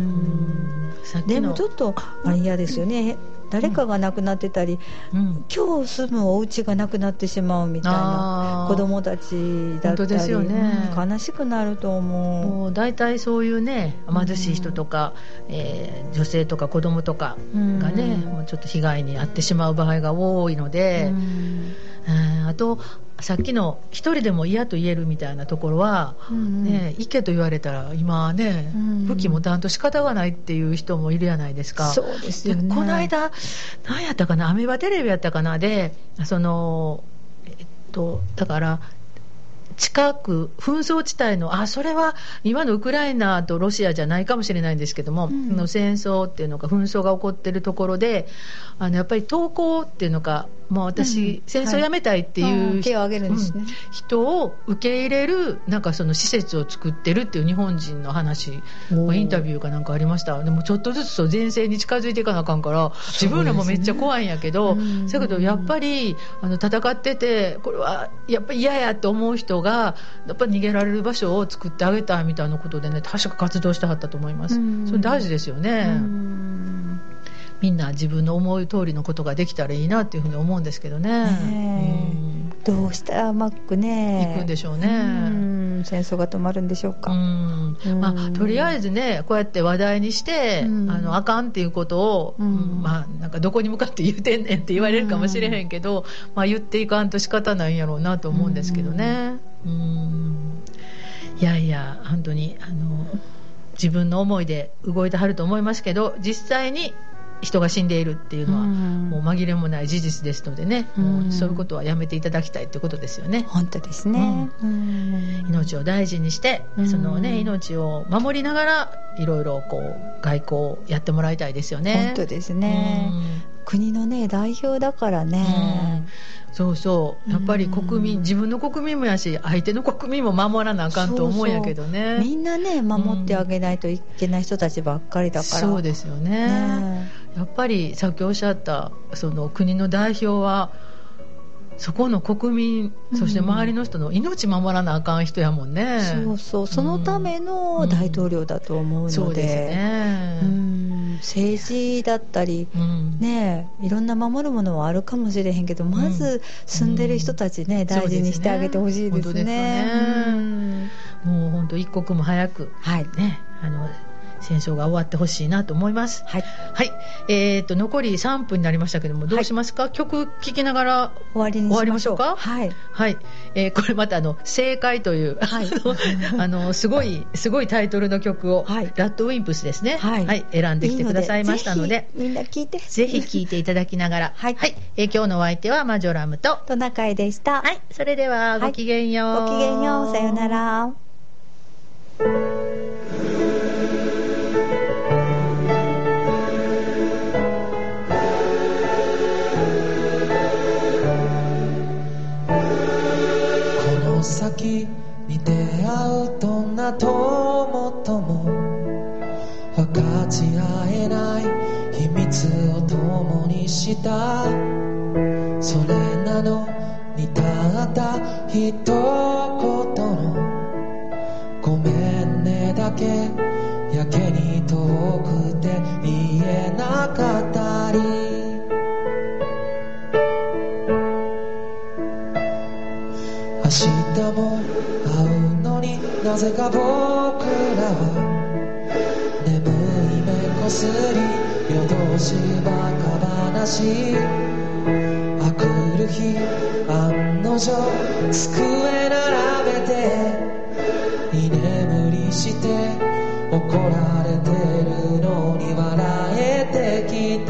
でもちょっとあれ嫌ですよね誰かが亡くなってたり、うん。今日住むお家がなくなってしまうみたいな子供たちだったり本当ですよね。うん悲しくなると思う。もう大体そういうね貧しい人とか、えー女性とか子供とかがね、うん。もうちょっと被害に遭ってしまう場合が多いので、うん。うん。あとさっきの一人でも嫌と言えるみたいなところは、うんね、行けと言われたら今ね、うん武器持たんと仕方がないっていう人もいるじゃないですか。そうですよね。でこの間何やったかなアメバテレビやったかなでそのえっとだから近く紛争地帯のあそれは今のウクライナとロシアじゃないかもしれないんですけども、うん。その戦争っていうのか紛争が起こってるところであのやっぱり投降っていうのかもう私、うん。戦争やめたいってあい。うー手を挙げるんですね。人を受け入れるなんかその施設を作ってるっていう日本人の話インタビューかなんかありました。でもちょっとずつそう前線に近づいていかなあかんから自分らもめっちゃ怖いんやけどだけどやっぱりあの戦っててこれはやっぱり嫌やと思う人がやっぱり逃げられる場所を作ってあげたいみたいなことでね確か活動してはったと思います。うん。それ大事ですよね。うんみんな自分の思う通りのことができたらいいなっていうふうに思うんですけどね。ねえ。どうしたらうまくね行くんでしょうね。うん。戦争が止まるんでしょうか、うん。まあ、とりあえずねこうやって話題にして、うん。あのあかんっていうことを、まあ、なんかどこに向かって言うてんねんって言われるかもしれへんけど、まあ、言っていかんと仕方ないんやろうなと思うんですけどね。うん。いやいや本当にあの自分の思いで動いてはると思いますけど実際に人が死んでいるっていうのは、うん。もう紛れもない事実ですのでね、うん。もうそういうことはやめていただきたいってことですよね。本当ですね、うん。命を大事にして、うん。そのね命を守りながらいろいろこう外交をやってもらいたいですよね。本当ですね、国のね代表だからうん。ね、そうそう。やっぱり国民、うん自分の国民もやし相手の国民も守らなあかんと思うんやけどね。みんなね守ってあげないといけない人たちばっかりだから、そうですよね。ねやっぱりさっきおっしゃったその国の代表はそこの国民そして周りの人の命守らなあかん人やもんね、そうそうそのための大統領だと思うので,、そうですね、うん。政治だったりうん。ねいろんな守るものはあるかもしれへんけど、まず住んでる人たちね、大事にしてあげてほしいですね。そうですね。うん。もう本当一刻も早くはい、ねあの戦争が終わってほしいなと思います。はい、はい。えー、と残り3分になりましたけどもどうしますか、曲聴きながら終わりにしましょう。終わりましょうか？はい、はい、えーこれまたあの正解という、はい。あの すごいすごいタイトルの曲を、はい。ラッドウィンプスですね、はい。選んできてくださいましたので。いいぜひみんな聞いて。ぜひ聴いていただきながら、はい。えー今日のお相手はマジョラムと、トナカイでした、はい、それではごきげんよう、ごきげんよう。さよならうどんな友とも分かち合えない秘密を共にした。それなのにたった一言のごめんねだけやけに遠くて言えなかったり。なぜか僕らは眠い目こすり夜通しバカ話あくる日案の定机並べて居眠りして怒られてるのに笑えてきて。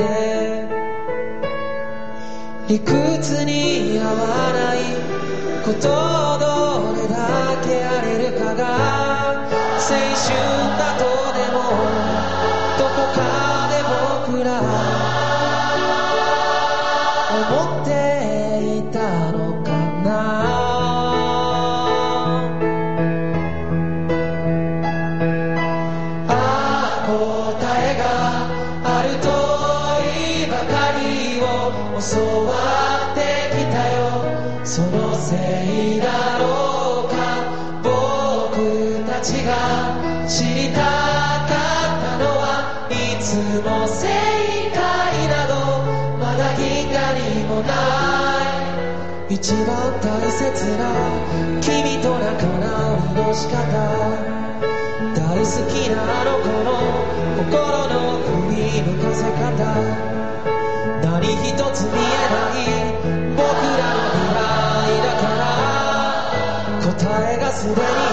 理屈に合わないことを切な君と仲直りの仕方。大好きなあの子の心の奥に向かせ方何一つ見えない僕らの未来だから。答えがすでに